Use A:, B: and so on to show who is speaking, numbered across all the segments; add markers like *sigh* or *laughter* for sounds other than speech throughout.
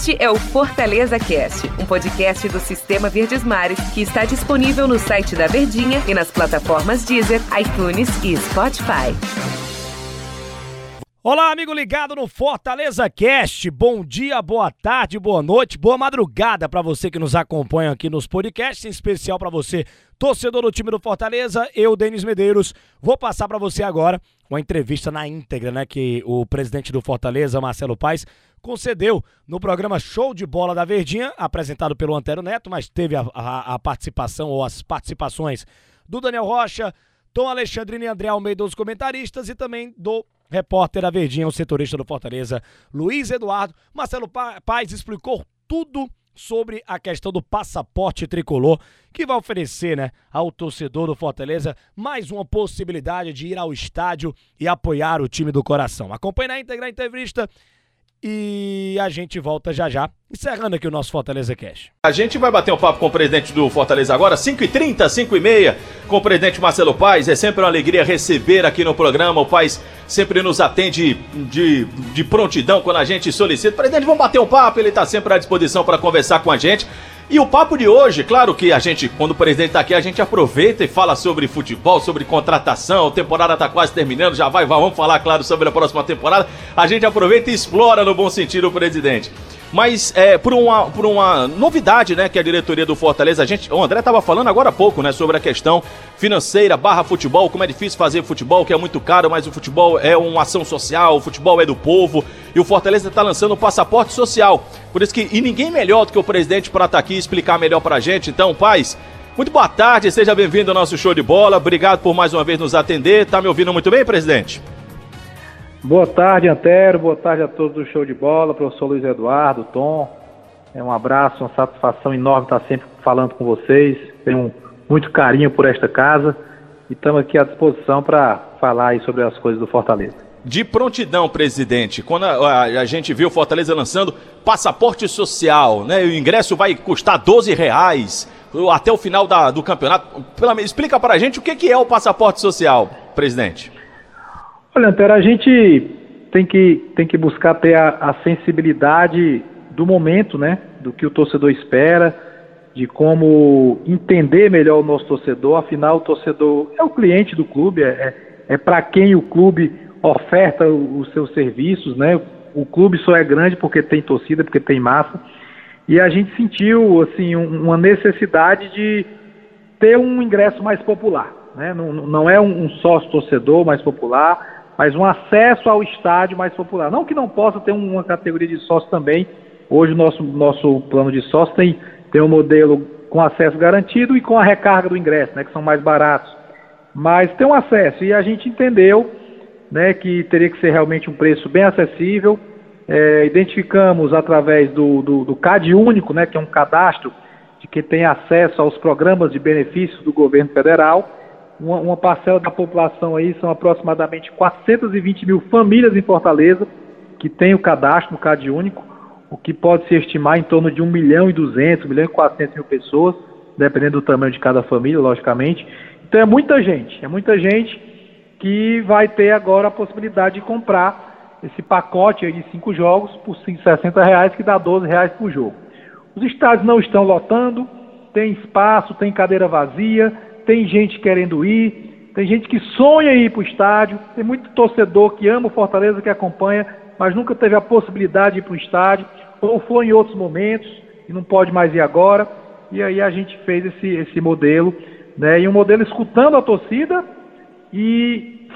A: Este é o Fortaleza Cast, um podcast do Sistema Verdes Mares que está disponível no site da Verdinha e nas plataformas Deezer, iTunes e Spotify.
B: Olá, amigo ligado no Fortaleza Cast. Bom dia, boa tarde, boa noite, boa madrugada para você que nos acompanha aqui nos podcasts, em especial para você, torcedor do time do Fortaleza. Eu, Denis Medeiros, vou passar para você agora uma entrevista na íntegra, né, que o presidente do Fortaleza, Marcelo Paes, concedeu no programa Show de Bola da Verdinha, apresentado pelo Antero Neto, mas teve a, a, a participação ou as participações do Daniel Rocha, Tom Alexandrino e André Almeida, os comentaristas, e também do repórter da Verdinha, o setorista do Fortaleza, Luiz Eduardo. Marcelo Paes explicou tudo sobre a questão do passaporte tricolor, que vai oferecer, né, ao torcedor do Fortaleza mais uma possibilidade de ir ao estádio e apoiar o time do coração. Acompanhe na íntegra a entrevista e a gente volta já já, encerrando aqui o nosso Fortaleza Cash.
C: A gente vai bater um papo com o presidente do Fortaleza agora, 5h30, 5h30, com o presidente Marcelo Paes. É sempre uma alegria receber aqui no programa. O Paes sempre nos atende de, de prontidão quando a gente solicita. Presidente, vamos bater um papo, ele está sempre à disposição para conversar com a gente. E o papo de hoje, claro que a gente, quando o presidente está aqui, a gente aproveita e fala sobre futebol, sobre contratação. A temporada está quase terminando, já vai, vamos falar, claro, sobre a próxima temporada. A gente aproveita e explora no bom sentido o presidente. Mas é, por, uma, por uma novidade, né, que a diretoria do Fortaleza, a gente, o André estava falando agora há pouco, né, sobre a questão financeira barra futebol, como é difícil fazer futebol, que é muito caro, mas o futebol é uma ação social, o futebol é do povo, e o Fortaleza está lançando o passaporte social. Por isso que, e ninguém melhor do que o presidente para estar tá aqui e explicar melhor para a gente. Então, paz, muito boa tarde, seja bem-vindo ao nosso show de bola, obrigado por mais uma vez nos atender. Tá me ouvindo muito bem, presidente?
D: Boa tarde, Antero. Boa tarde a todos do show de bola, professor Luiz Eduardo, Tom. É um abraço, uma satisfação enorme estar sempre falando com vocês. Tenho muito carinho por esta casa e estamos aqui à disposição para falar sobre as coisas do Fortaleza.
C: De prontidão, presidente, quando a, a, a gente viu o Fortaleza lançando passaporte social, né? O ingresso vai custar 12 reais até o final da, do campeonato. Pela, explica para a gente o que, que é o passaporte social, presidente.
D: Olha, Antero, a gente tem que, tem que buscar ter a, a sensibilidade do momento, né? Do que o torcedor espera, de como entender melhor o nosso torcedor. Afinal, o torcedor é o cliente do clube, é, é, é para quem o clube oferta os seus serviços, né? O clube só é grande porque tem torcida, porque tem massa. E a gente sentiu, assim, uma necessidade de ter um ingresso mais popular, né? Não, não é um sócio torcedor mais popular, mas um acesso ao estádio mais popular. Não que não possa ter uma categoria de sócio também. Hoje o nosso, nosso plano de sócio tem, tem um modelo com acesso garantido e com a recarga do ingresso, né, que são mais baratos. Mas tem um acesso e a gente entendeu né, que teria que ser realmente um preço bem acessível. É, identificamos através do, do, do CAD único, né, que é um cadastro de quem tem acesso aos programas de benefícios do governo federal uma, uma, parcela da população aí, são aproximadamente 420 mil famílias em Fortaleza, que tem o cadastro no CAD único, o que pode se estimar em torno de 1 milhão e 200, 1 milhão e 400 mil pessoas, dependendo do tamanho de cada família, logicamente. Então é muita gente, é muita gente que vai ter agora a possibilidade de comprar esse pacote aí de cinco jogos por 60 reais, que dá 12 reais por jogo. Os estádios não estão lotando, tem espaço, tem cadeira vazia, tem gente querendo ir, tem gente que sonha em ir para o estádio, tem muito torcedor que ama o Fortaleza, que acompanha, mas nunca teve a possibilidade de ir para o estádio, ou foi em outros momentos e não pode mais ir agora. E aí a gente fez esse, esse modelo, né? E um modelo escutando a torcida e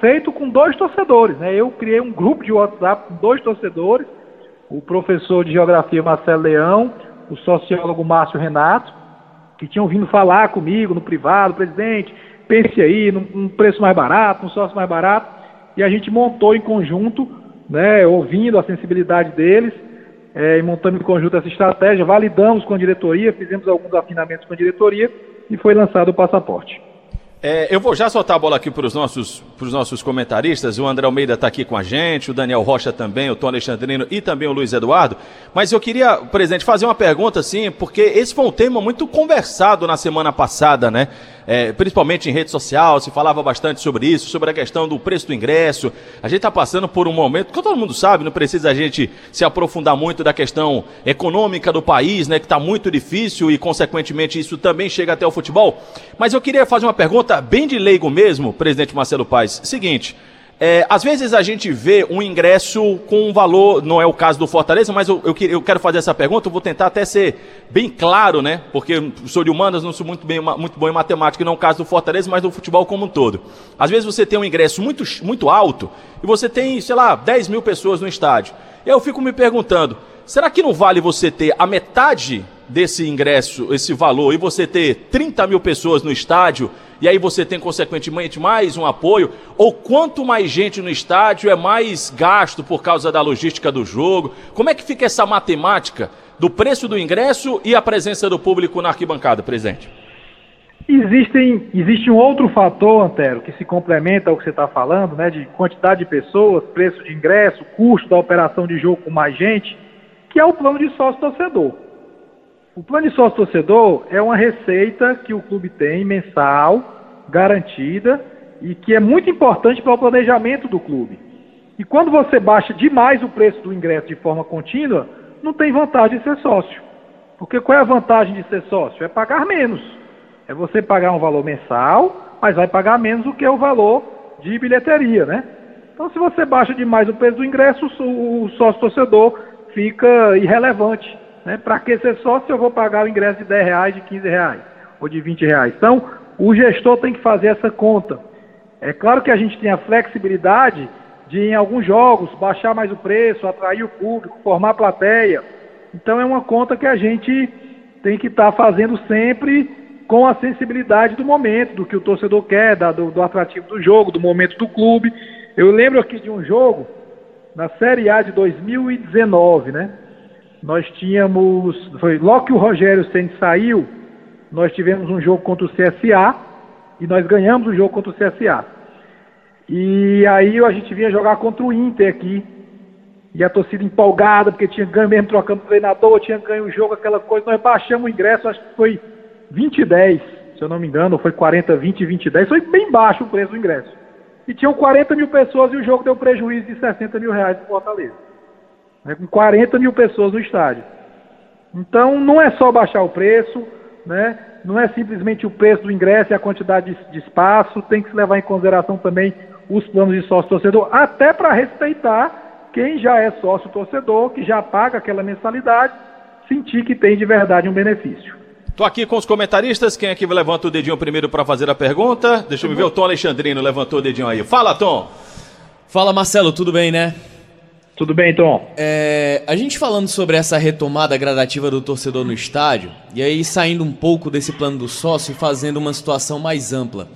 D: feito com dois torcedores, né? Eu criei um grupo de WhatsApp com dois torcedores, o professor de geografia Marcelo Leão, o sociólogo Márcio Renato, que tinham vindo falar comigo no privado, presidente, pense aí num, preço mais barato, num sócio mais barato, e a gente montou em conjunto, né, ouvindo a sensibilidade deles, é, e montando em conjunto essa estratégia, validamos com a diretoria, fizemos alguns afinamentos com a diretoria e foi lançado o passaporte.
C: É, eu vou já soltar a bola aqui para os nossos, nossos comentaristas. O André Almeida está aqui com a gente, o Daniel Rocha também, o Tom Alexandrino e também o Luiz Eduardo. Mas eu queria, presidente, fazer uma pergunta assim, porque esse foi um tema muito conversado na semana passada, né? É, principalmente em rede social, se falava bastante sobre isso, sobre a questão do preço do ingresso. A gente está passando por um momento, que todo mundo sabe, não precisa a gente se aprofundar muito da questão econômica do país, né, que está muito difícil e, consequentemente, isso também chega até o futebol. Mas eu queria fazer uma pergunta bem de leigo mesmo, presidente Marcelo Paes. Seguinte. É, às vezes a gente vê um ingresso com um valor, não é o caso do Fortaleza, mas eu, eu, eu, quero fazer essa pergunta, eu vou tentar até ser bem claro, né? Porque sou de humanas, não sou muito, bem, muito bom em matemática, não é o caso do Fortaleza, mas do futebol como um todo. Às vezes você tem um ingresso muito, muito alto e você tem, sei lá, 10 mil pessoas no estádio. Eu fico me perguntando, será que não vale você ter a metade desse ingresso, esse valor, e você ter 30 mil pessoas no estádio e aí você tem, consequentemente, mais um apoio, ou quanto mais gente no estádio é mais gasto por causa da logística do jogo. Como é que fica essa matemática do preço do ingresso e a presença do público na arquibancada, presidente?
D: Existem, existe um outro fator, Antero, que se complementa ao que você está falando, né, de quantidade de pessoas, preço de ingresso, custo da operação de jogo com mais gente, que é o plano de sócio-torcedor. O plano de sócio-torcedor é uma receita que o clube tem mensal, garantida, e que é muito importante para o planejamento do clube. E quando você baixa demais o preço do ingresso de forma contínua, não tem vantagem de ser sócio. Porque qual é a vantagem de ser sócio? É pagar menos. É você pagar um valor mensal, mas vai pagar menos do que o valor de bilheteria, né? Então, se você baixa demais o preço do ingresso, o sócio torcedor fica irrelevante. Né? Para que ser sócio eu vou pagar o ingresso de 10 reais, de 15 reais ou de 20 reais? Então, o gestor tem que fazer essa conta. É claro que a gente tem a flexibilidade de, em alguns jogos, baixar mais o preço, atrair o público, formar plateia. Então, é uma conta que a gente tem que estar tá fazendo sempre com a sensibilidade do momento, do que o torcedor quer, da, do, do atrativo do jogo, do momento do clube. Eu lembro aqui de um jogo na Série A de 2019, né? Nós tínhamos, foi logo que o Rogério Senna saiu, nós tivemos um jogo contra o CSA e nós ganhamos o jogo contra o CSA. E aí a gente vinha jogar contra o Inter aqui. E a torcida empolgada, porque tinha ganho mesmo trocando treinador, tinha ganho o jogo, aquela coisa. Nós baixamos o ingresso, acho que foi 20 e 10, se eu não me engano, foi 40, 20, 20 e 10. Foi bem baixo o preço do ingresso. E tinham 40 mil pessoas e o jogo deu prejuízo de 60 mil reais para Fortaleza né, com 40 mil pessoas no estádio. Então, não é só baixar o preço, né, não é simplesmente o preço do ingresso e a quantidade de, de espaço, tem que se levar em consideração também os planos de sócio-torcedor, até para respeitar quem já é sócio-torcedor, que já paga aquela mensalidade, sentir que tem de verdade um benefício.
C: Tô aqui com os comentaristas. Quem é que levanta o dedinho primeiro para fazer a pergunta? Deixa eu ver. O Tom Alexandrino levantou o dedinho aí. Fala, Tom.
E: Fala, Marcelo. Tudo bem, né?
D: Tudo bem, Tom?
E: É, a gente falando sobre essa retomada gradativa do torcedor no estádio, e aí saindo um pouco desse plano do sócio e fazendo uma situação mais ampla.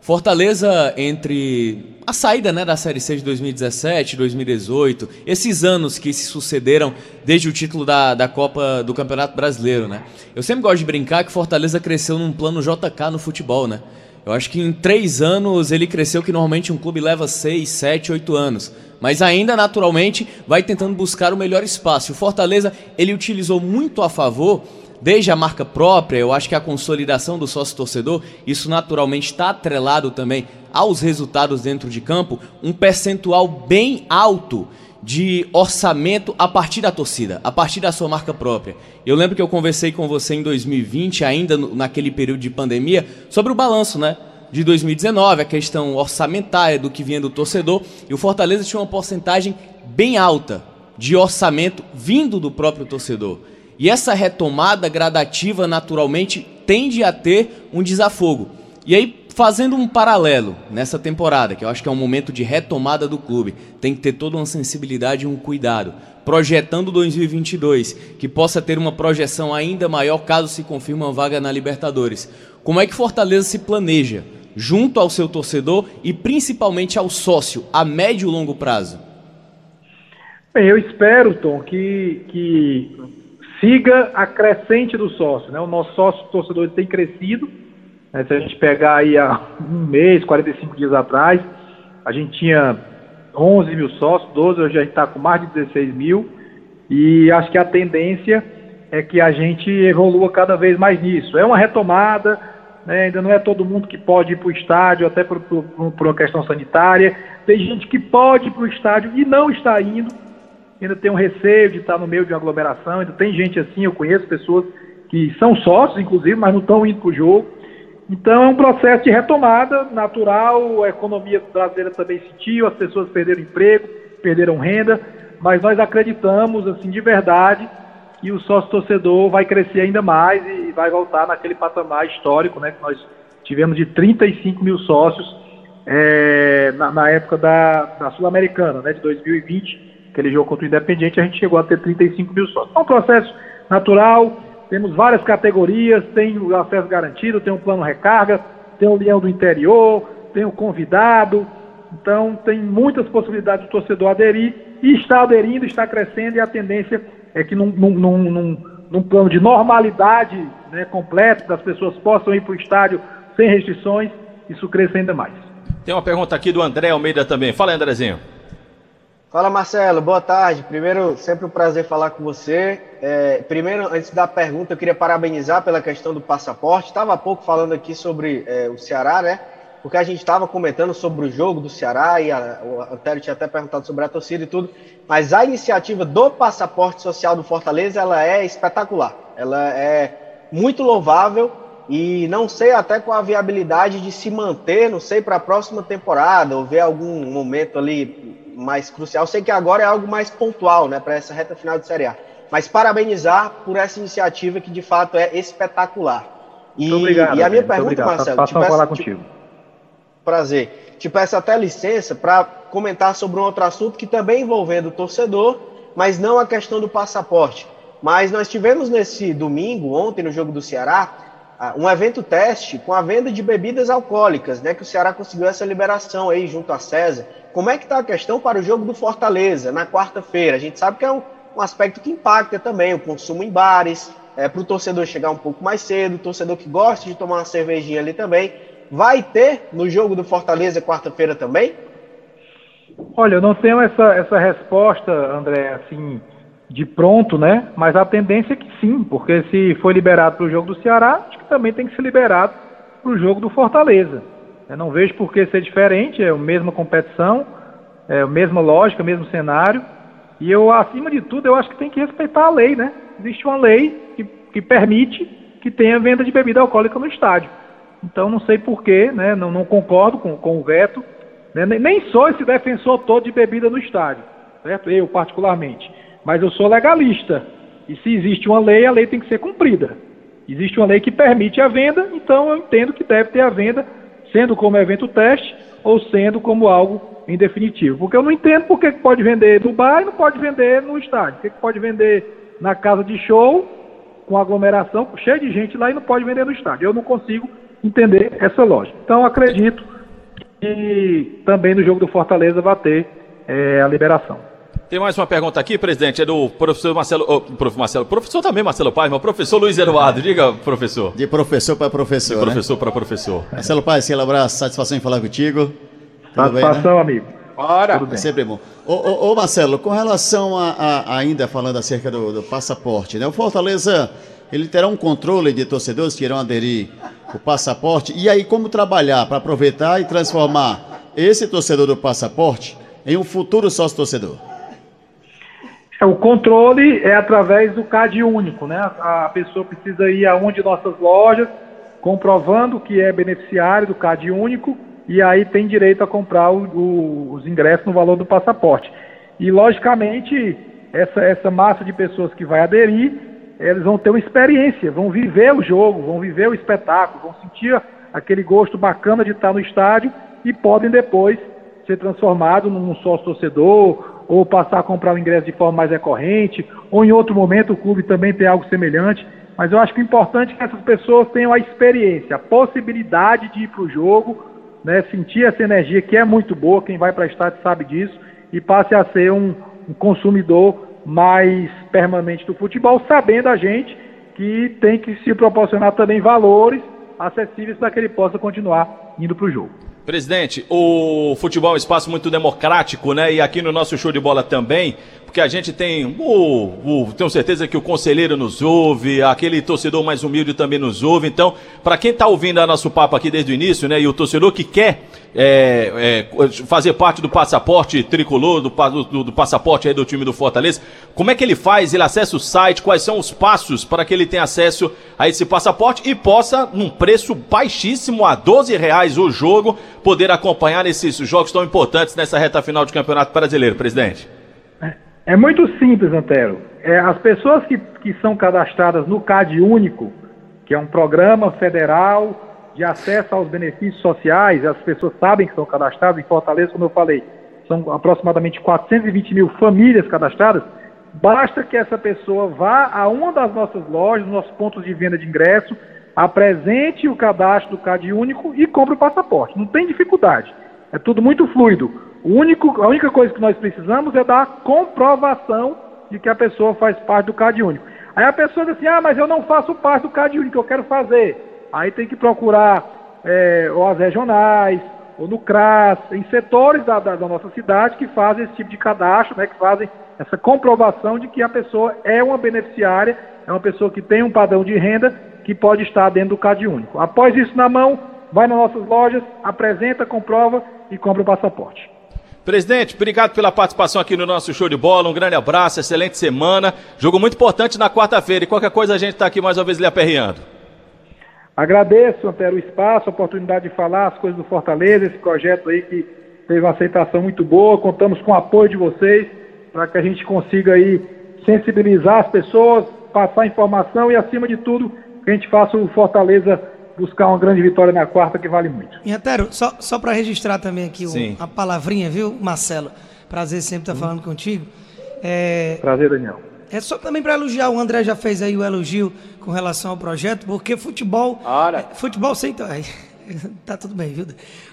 E: Fortaleza, entre a saída né, da Série C de 2017, 2018, esses anos que se sucederam desde o título da, da Copa do Campeonato Brasileiro, né? Eu sempre gosto de brincar que Fortaleza cresceu num plano JK no futebol, né? Eu acho que em três anos ele cresceu que normalmente um clube leva seis, sete, oito anos. Mas ainda naturalmente vai tentando buscar o melhor espaço. O Fortaleza ele utilizou muito a favor desde a marca própria, eu acho que a consolidação do sócio torcedor, isso naturalmente está atrelado também aos resultados dentro de campo, um percentual bem alto de orçamento a partir da torcida, a partir da sua marca própria. Eu lembro que eu conversei com você em 2020, ainda naquele período de pandemia, sobre o balanço, né? De 2019, a questão orçamentária do que vinha do torcedor, e o Fortaleza tinha uma porcentagem bem alta de orçamento vindo do próprio torcedor. E essa retomada gradativa, naturalmente, tende a ter um desafogo. E aí, fazendo um paralelo nessa temporada, que eu acho que é um momento de retomada do clube, tem que ter toda uma sensibilidade e um cuidado. Projetando 2022, que possa ter uma projeção ainda maior caso se confirme uma vaga na Libertadores. Como é que Fortaleza se planeja junto ao seu torcedor e principalmente ao sócio a médio e longo prazo?
D: Bem, eu espero, Tom, que, que siga a crescente do sócio. Né? O nosso sócio torcedor tem crescido né, se a gente pegar aí há um mês, 45 dias atrás, a gente tinha 11 mil sócios, 12, hoje a gente está com mais de 16 mil, e acho que a tendência é que a gente evolua cada vez mais nisso. É uma retomada, né? ainda não é todo mundo que pode ir para o estádio, até por, por, por, uma questão sanitária. Tem gente que pode ir para o estádio e não está indo, ainda tem um receio de estar no meio de uma aglomeração, ainda tem gente assim, eu conheço pessoas que são sócios, inclusive, mas não estão indo para o jogo. Então é um processo de retomada natural, a economia brasileira também sentiu, as pessoas perderam emprego, perderam renda, mas nós acreditamos, assim, de verdade, que o sócio torcedor vai crescer ainda mais e vai voltar naquele patamar histórico, né? Que nós tivemos de 35 mil sócios é, na, na, época da, da Sul-Americana, né? De 2020, aquele jogo contra o Independiente, a gente chegou a ter 35 mil sócios. É um processo natural, temos várias categorias, tem o acesso garantido, tem o plano recarga, tem o leão do interior, tem o convidado, então tem muitas possibilidades do torcedor aderir e está aderindo, está crescendo e a tendência é que num, num, num, num plano de normalidade né, completo, das pessoas possam ir para o estádio sem restrições, isso cresça ainda mais.
C: Tem uma pergunta aqui do André Almeida também. Fala, Andrezinho.
F: Fala, Marcelo. Boa tarde. Primeiro, sempre um prazer falar com você. É, primeiro, antes da pergunta, eu queria parabenizar pela questão do passaporte. Estava há pouco falando aqui sobre é, o Ceará, né? Porque a gente estava comentando sobre o jogo do Ceará e a, o Antero tinha até perguntado sobre a torcida e tudo. Mas a iniciativa do passaporte social do Fortaleza, ela é espetacular. Ela é muito louvável e não sei até com a viabilidade de se manter, não sei para a próxima temporada ou ver algum momento ali mais crucial. Sei que agora é algo mais pontual, né, para essa reta final de Série A. Mas parabenizar por essa iniciativa que de fato é espetacular.
D: E, muito obrigado, e a minha pergunta,
F: obrigado. Marcelo, tipo, falar essa, contigo. Tipo, prazer. Te peço até licença para comentar sobre um outro assunto que também envolvendo o torcedor, mas não a questão do passaporte. Mas nós tivemos nesse domingo, ontem, no jogo do Ceará, um evento teste com a venda de bebidas alcoólicas, né? Que o Ceará conseguiu essa liberação aí junto a César. Como é que está a questão para o jogo do Fortaleza na quarta-feira? A gente sabe que é um, um, aspecto que impacta também o consumo em bares, é, para o torcedor chegar um pouco mais cedo, o torcedor que gosta de tomar uma cervejinha ali também vai ter no jogo do Fortaleza quarta-feira também?
D: Olha, eu não tenho essa, essa resposta, André, assim, de pronto, né? Mas a tendência é que sim, porque se foi liberado para o jogo do Ceará, acho que também tem que ser liberado para o jogo do Fortaleza. Eu não vejo por que ser diferente, é a mesma competição, é a mesma lógica, mesmo cenário. E eu, acima de tudo, eu acho que tem que respeitar a lei, né? Existe uma lei que, que permite que tenha venda de bebida alcoólica no estádio. Então não sei porquê, né? não, não concordo com, com o veto. Né? Nem sou esse defensor todo de bebida no estádio, certo? Eu particularmente. Mas eu sou legalista. E se existe uma lei, a lei tem que ser cumprida. Existe uma lei que permite a venda, então eu entendo que deve ter a venda, sendo como evento teste ou sendo como algo em definitivo. Porque eu não entendo por que pode vender bar e não pode vender no estádio. Por que pode vender na casa de show, com aglomeração, cheia de gente lá e não pode vender no estádio. Eu não consigo entender essa lógica. Então, acredito que também no jogo do Fortaleza vai ter é, a liberação.
C: Tem mais uma pergunta aqui, presidente, é do professor Marcelo, oh, prof. Marcelo, professor também Marcelo Paz, mas professor Luiz Eduardo, diga, professor.
G: De professor para professor. De
C: né? professor né? para professor.
G: Marcelo Paz, aquele abraço, satisfação em falar contigo.
D: satisfação, bem, né? amigo.
G: Bora. É sempre bom. Ô, ô, ô, Marcelo, com relação a, a, ainda falando acerca do, do passaporte, né? O Fortaleza, ele terá um controle de torcedores que irão aderir o passaporte. E aí, como trabalhar para aproveitar e transformar esse torcedor do passaporte em um futuro sócio-torcedor?
D: É, o controle é através do CAD único, né? A pessoa precisa ir a uma de nossas lojas, comprovando que é beneficiário do CAD único, e aí tem direito a comprar o, o, os ingressos no valor do passaporte. E, logicamente, essa, essa massa de pessoas que vai aderir eles vão ter uma experiência, vão viver o jogo, vão viver o espetáculo, vão sentir aquele gosto bacana de estar no estádio e podem depois ser transformados num sócio torcedor ou passar a comprar o ingresso de forma mais recorrente, ou em outro momento o clube também tem algo semelhante. Mas eu acho que o importante é que essas pessoas tenham a experiência, a possibilidade de ir para o jogo, né, sentir essa energia que é muito boa, quem vai para o estádio sabe disso, e passe a ser um, um consumidor mais permanente do futebol, sabendo a gente que tem que se proporcionar também valores acessíveis para que ele possa continuar indo para o jogo.
C: Presidente, o futebol é um espaço muito democrático, né? E aqui no nosso show de bola também, porque a gente tem, o, o, tenho certeza que o conselheiro nos ouve, aquele torcedor mais humilde também nos ouve. Então, para quem está ouvindo a nosso papo aqui desde o início, né? E o torcedor que quer é, é, fazer parte do passaporte tricolor, do, do, do, passaporte aí do time do Fortaleza, como é que ele faz? Ele acessa o site? Quais são os passos para que ele tenha acesso a esse passaporte e possa, num preço baixíssimo, a 12 reais o jogo, poder acompanhar esses jogos tão importantes nessa reta final de Campeonato Brasileiro, presidente?
D: É, muito simples, Antero. É, as pessoas que, que são cadastradas no CAD Único, que é um programa federal de acesso aos benefícios sociais, as pessoas sabem que são cadastradas em Fortaleza, como eu falei, são aproximadamente 420 mil famílias cadastradas, basta que essa pessoa vá a uma das nossas lojas, nossos pontos de venda de ingresso, apresente o cadastro do CAD único e compre o passaporte. Não tem dificuldade. É tudo muito fluido. Único, a única coisa que nós precisamos é da comprovação de que a pessoa faz parte do CAD único. Aí a pessoa diz assim: ah, mas eu não faço parte do CAD único, eu quero fazer. Aí tem que procurar é, ou as regionais, ou no CRAS, em setores da, da, da, nossa cidade que fazem esse tipo de cadastro, né, que fazem essa comprovação de que a pessoa é uma beneficiária, é uma pessoa que tem um padrão de renda que pode estar dentro do CAD único. Após isso na mão, vai nas nossas lojas, apresenta, comprova e compra o passaporte.
C: Presidente, obrigado pela participação aqui no nosso show de bola. Um grande abraço, excelente semana. Jogo muito importante na quarta-feira. E qualquer coisa a gente está aqui mais uma vez lhe aperreando.
D: Agradeço, Antero, o espaço, a oportunidade de falar as coisas do Fortaleza, esse projeto aí que teve uma aceitação muito boa. Contamos com o apoio de vocês para que a gente consiga aí sensibilizar as pessoas, passar informação e, acima de tudo, que a gente faça o Fortaleza buscar uma grande vitória na quarta, que vale muito.
H: E, Antero, só, só para registrar também aqui o, a palavrinha, viu, Marcelo? Prazer sempre estar tá falando contigo.
D: É... Prazer, Daniel.
H: É só também para elogiar, o André já fez aí o elogio com relação ao projeto, porque futebol.
C: Ora.
H: É, futebol sem. *laughs* Tá tudo bem, viu?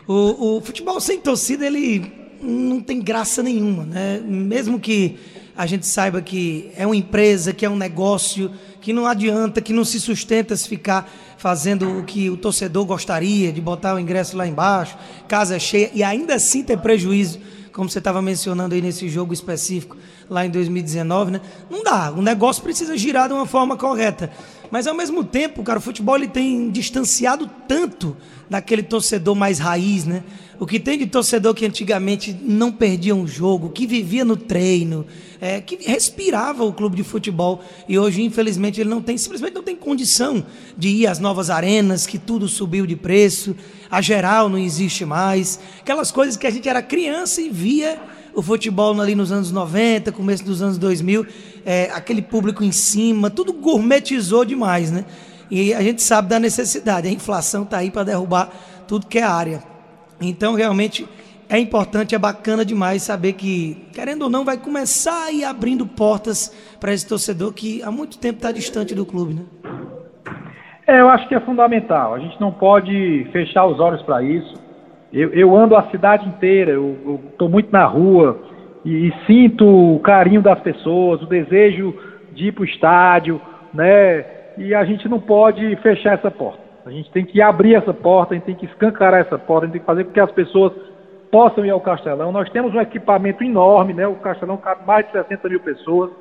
H: O, o futebol sem torcida, ele não tem graça nenhuma, né? Mesmo que a gente saiba que é uma empresa, que é um negócio, que não adianta, que não se sustenta se ficar fazendo o que o torcedor gostaria, de botar o ingresso lá embaixo, casa cheia, e ainda assim ter prejuízo como você estava mencionando aí nesse jogo específico lá em 2019, né? Não dá. O negócio precisa girar de uma forma correta. Mas ao mesmo tempo, cara, o futebol ele tem distanciado tanto daquele torcedor mais raiz, né? O que tem de torcedor que antigamente não perdia um jogo, que vivia no treino, é, que respirava o clube de futebol e hoje, infelizmente, ele não tem, simplesmente não tem condição de ir às novas arenas, que tudo subiu de preço, a geral não existe mais, aquelas coisas que a gente era criança e via o futebol ali nos anos 90, começo dos anos 2000, é, aquele público em cima, tudo gourmetizou demais, né? E a gente sabe da necessidade, a inflação está aí para derrubar tudo que é área. Então, realmente, é importante, é bacana demais saber que, querendo ou não, vai começar a ir abrindo portas para esse torcedor que há muito tempo está distante do clube, né?
D: É, eu acho que é fundamental. A gente não pode fechar os olhos para isso. Eu, eu, ando a cidade inteira, eu estou muito na rua e, e, sinto o carinho das pessoas, o desejo de ir para o estádio, né? E a gente não pode fechar essa porta. A gente tem que abrir essa porta, a gente tem que escancarar essa porta, a gente tem que fazer com que as pessoas possam ir ao Castelão. Nós temos um equipamento enorme, né? O Castelão cabe mais de 60 mil pessoas.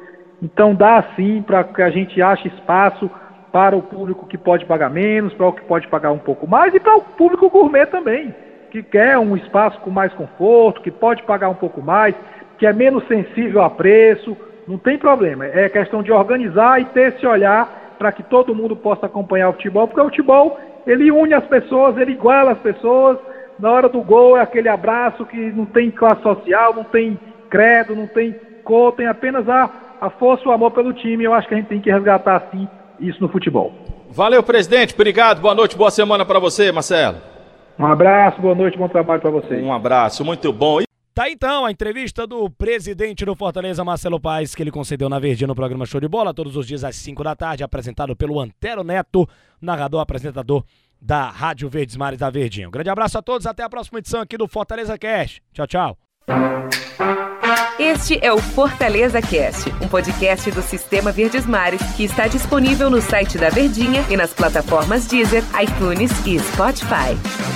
D: Então dá sim para que a gente ache espaço para o público que pode pagar menos, para o que pode pagar um pouco mais e para o público gourmet também, que quer um espaço com mais conforto, que pode pagar um pouco mais, que é menos sensível a preço. Não tem problema. É questão de organizar e ter esse olhar para que todo mundo possa acompanhar o futebol, porque o futebol ele une as pessoas, ele iguala as pessoas. Na hora do gol é aquele abraço que não tem classe social, não tem credo, não tem cor, tem apenas a, a força e o amor pelo time. Eu acho que a gente tem que resgatar assim isso no futebol.
C: Valeu, presidente. Obrigado. Boa noite, boa semana para você, Marcelo.
D: Um abraço, boa noite, bom trabalho para você.
C: Um abraço, muito bom.
B: Tá então a entrevista do presidente do Fortaleza, Marcelo Paes, que ele concedeu na Verdinha no programa Show de Bola, todos os dias às 5 da tarde, apresentado pelo Antero Neto, narrador, apresentador da Rádio Verdes Mares da Verdinha. Um grande abraço a todos, até a próxima edição aqui do Fortaleza Cast. Tchau, tchau.
A: Este é o Fortaleza Cast, um podcast do Sistema Verdes Mares que está disponível no site da Verdinha e nas plataformas Deezer, iTunes e Spotify.